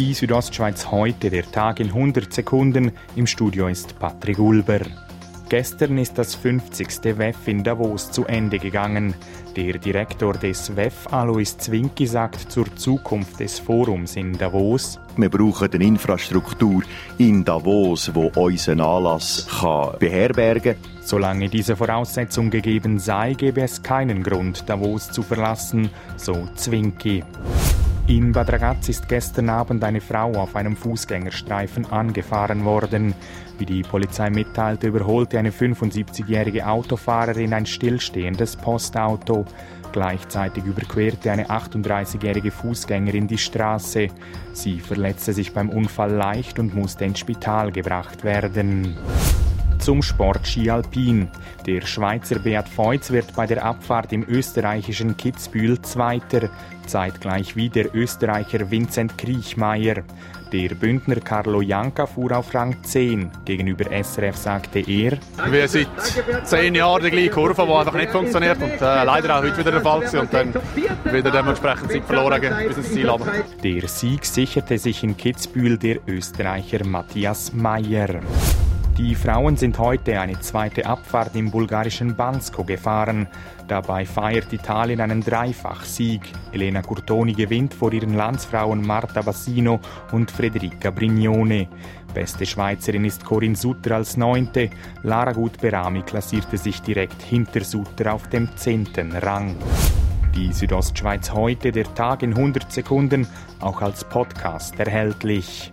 Die Südostschweiz heute, der Tag in 100 Sekunden. Im Studio ist Patrick Ulber. Gestern ist das 50. WEF in Davos zu Ende gegangen. Der Direktor des WEF, Alois Zwinki, sagt zur Zukunft des Forums in Davos. Wir brauchen eine Infrastruktur in Davos, wo unseren Anlass kann beherbergen kann. Solange diese Voraussetzung gegeben sei, gäbe es keinen Grund, Davos zu verlassen, so Zwinki. In Bad Ragaz ist gestern Abend eine Frau auf einem Fußgängerstreifen angefahren worden. Wie die Polizei mitteilte, überholte eine 75-jährige Autofahrerin ein stillstehendes Postauto. Gleichzeitig überquerte eine 38-jährige Fußgängerin die Straße. Sie verletzte sich beim Unfall leicht und musste ins Spital gebracht werden zum Sport Ski Alpin. Der Schweizer Beat Feutz wird bei der Abfahrt im österreichischen Kitzbühel Zweiter, zeitgleich wie der Österreicher Vincent Kriechmeier. Der Bündner Carlo Janka fuhr auf Rang 10. Gegenüber SRF sagte er, Wir sind zehn Jahre die gleiche Kurve, die einfach nicht funktioniert und äh, leider auch heute wieder der Fall und dann wieder dementsprechend Zeit verloren bis ins Ziel runter. Der Sieg sicherte sich in Kitzbühel der Österreicher Matthias Meyer. Die Frauen sind heute eine zweite Abfahrt im bulgarischen Bansko gefahren. Dabei feiert Italien einen Dreifachsieg. Elena Curtoni gewinnt vor ihren Landsfrauen Marta Bassino und Federica Brignone. Beste Schweizerin ist Corinne Sutter als Neunte. Lara Gut-Berami klassierte sich direkt hinter Sutter auf dem zehnten Rang. Die Südostschweiz heute, der Tag in 100 Sekunden, auch als Podcast erhältlich.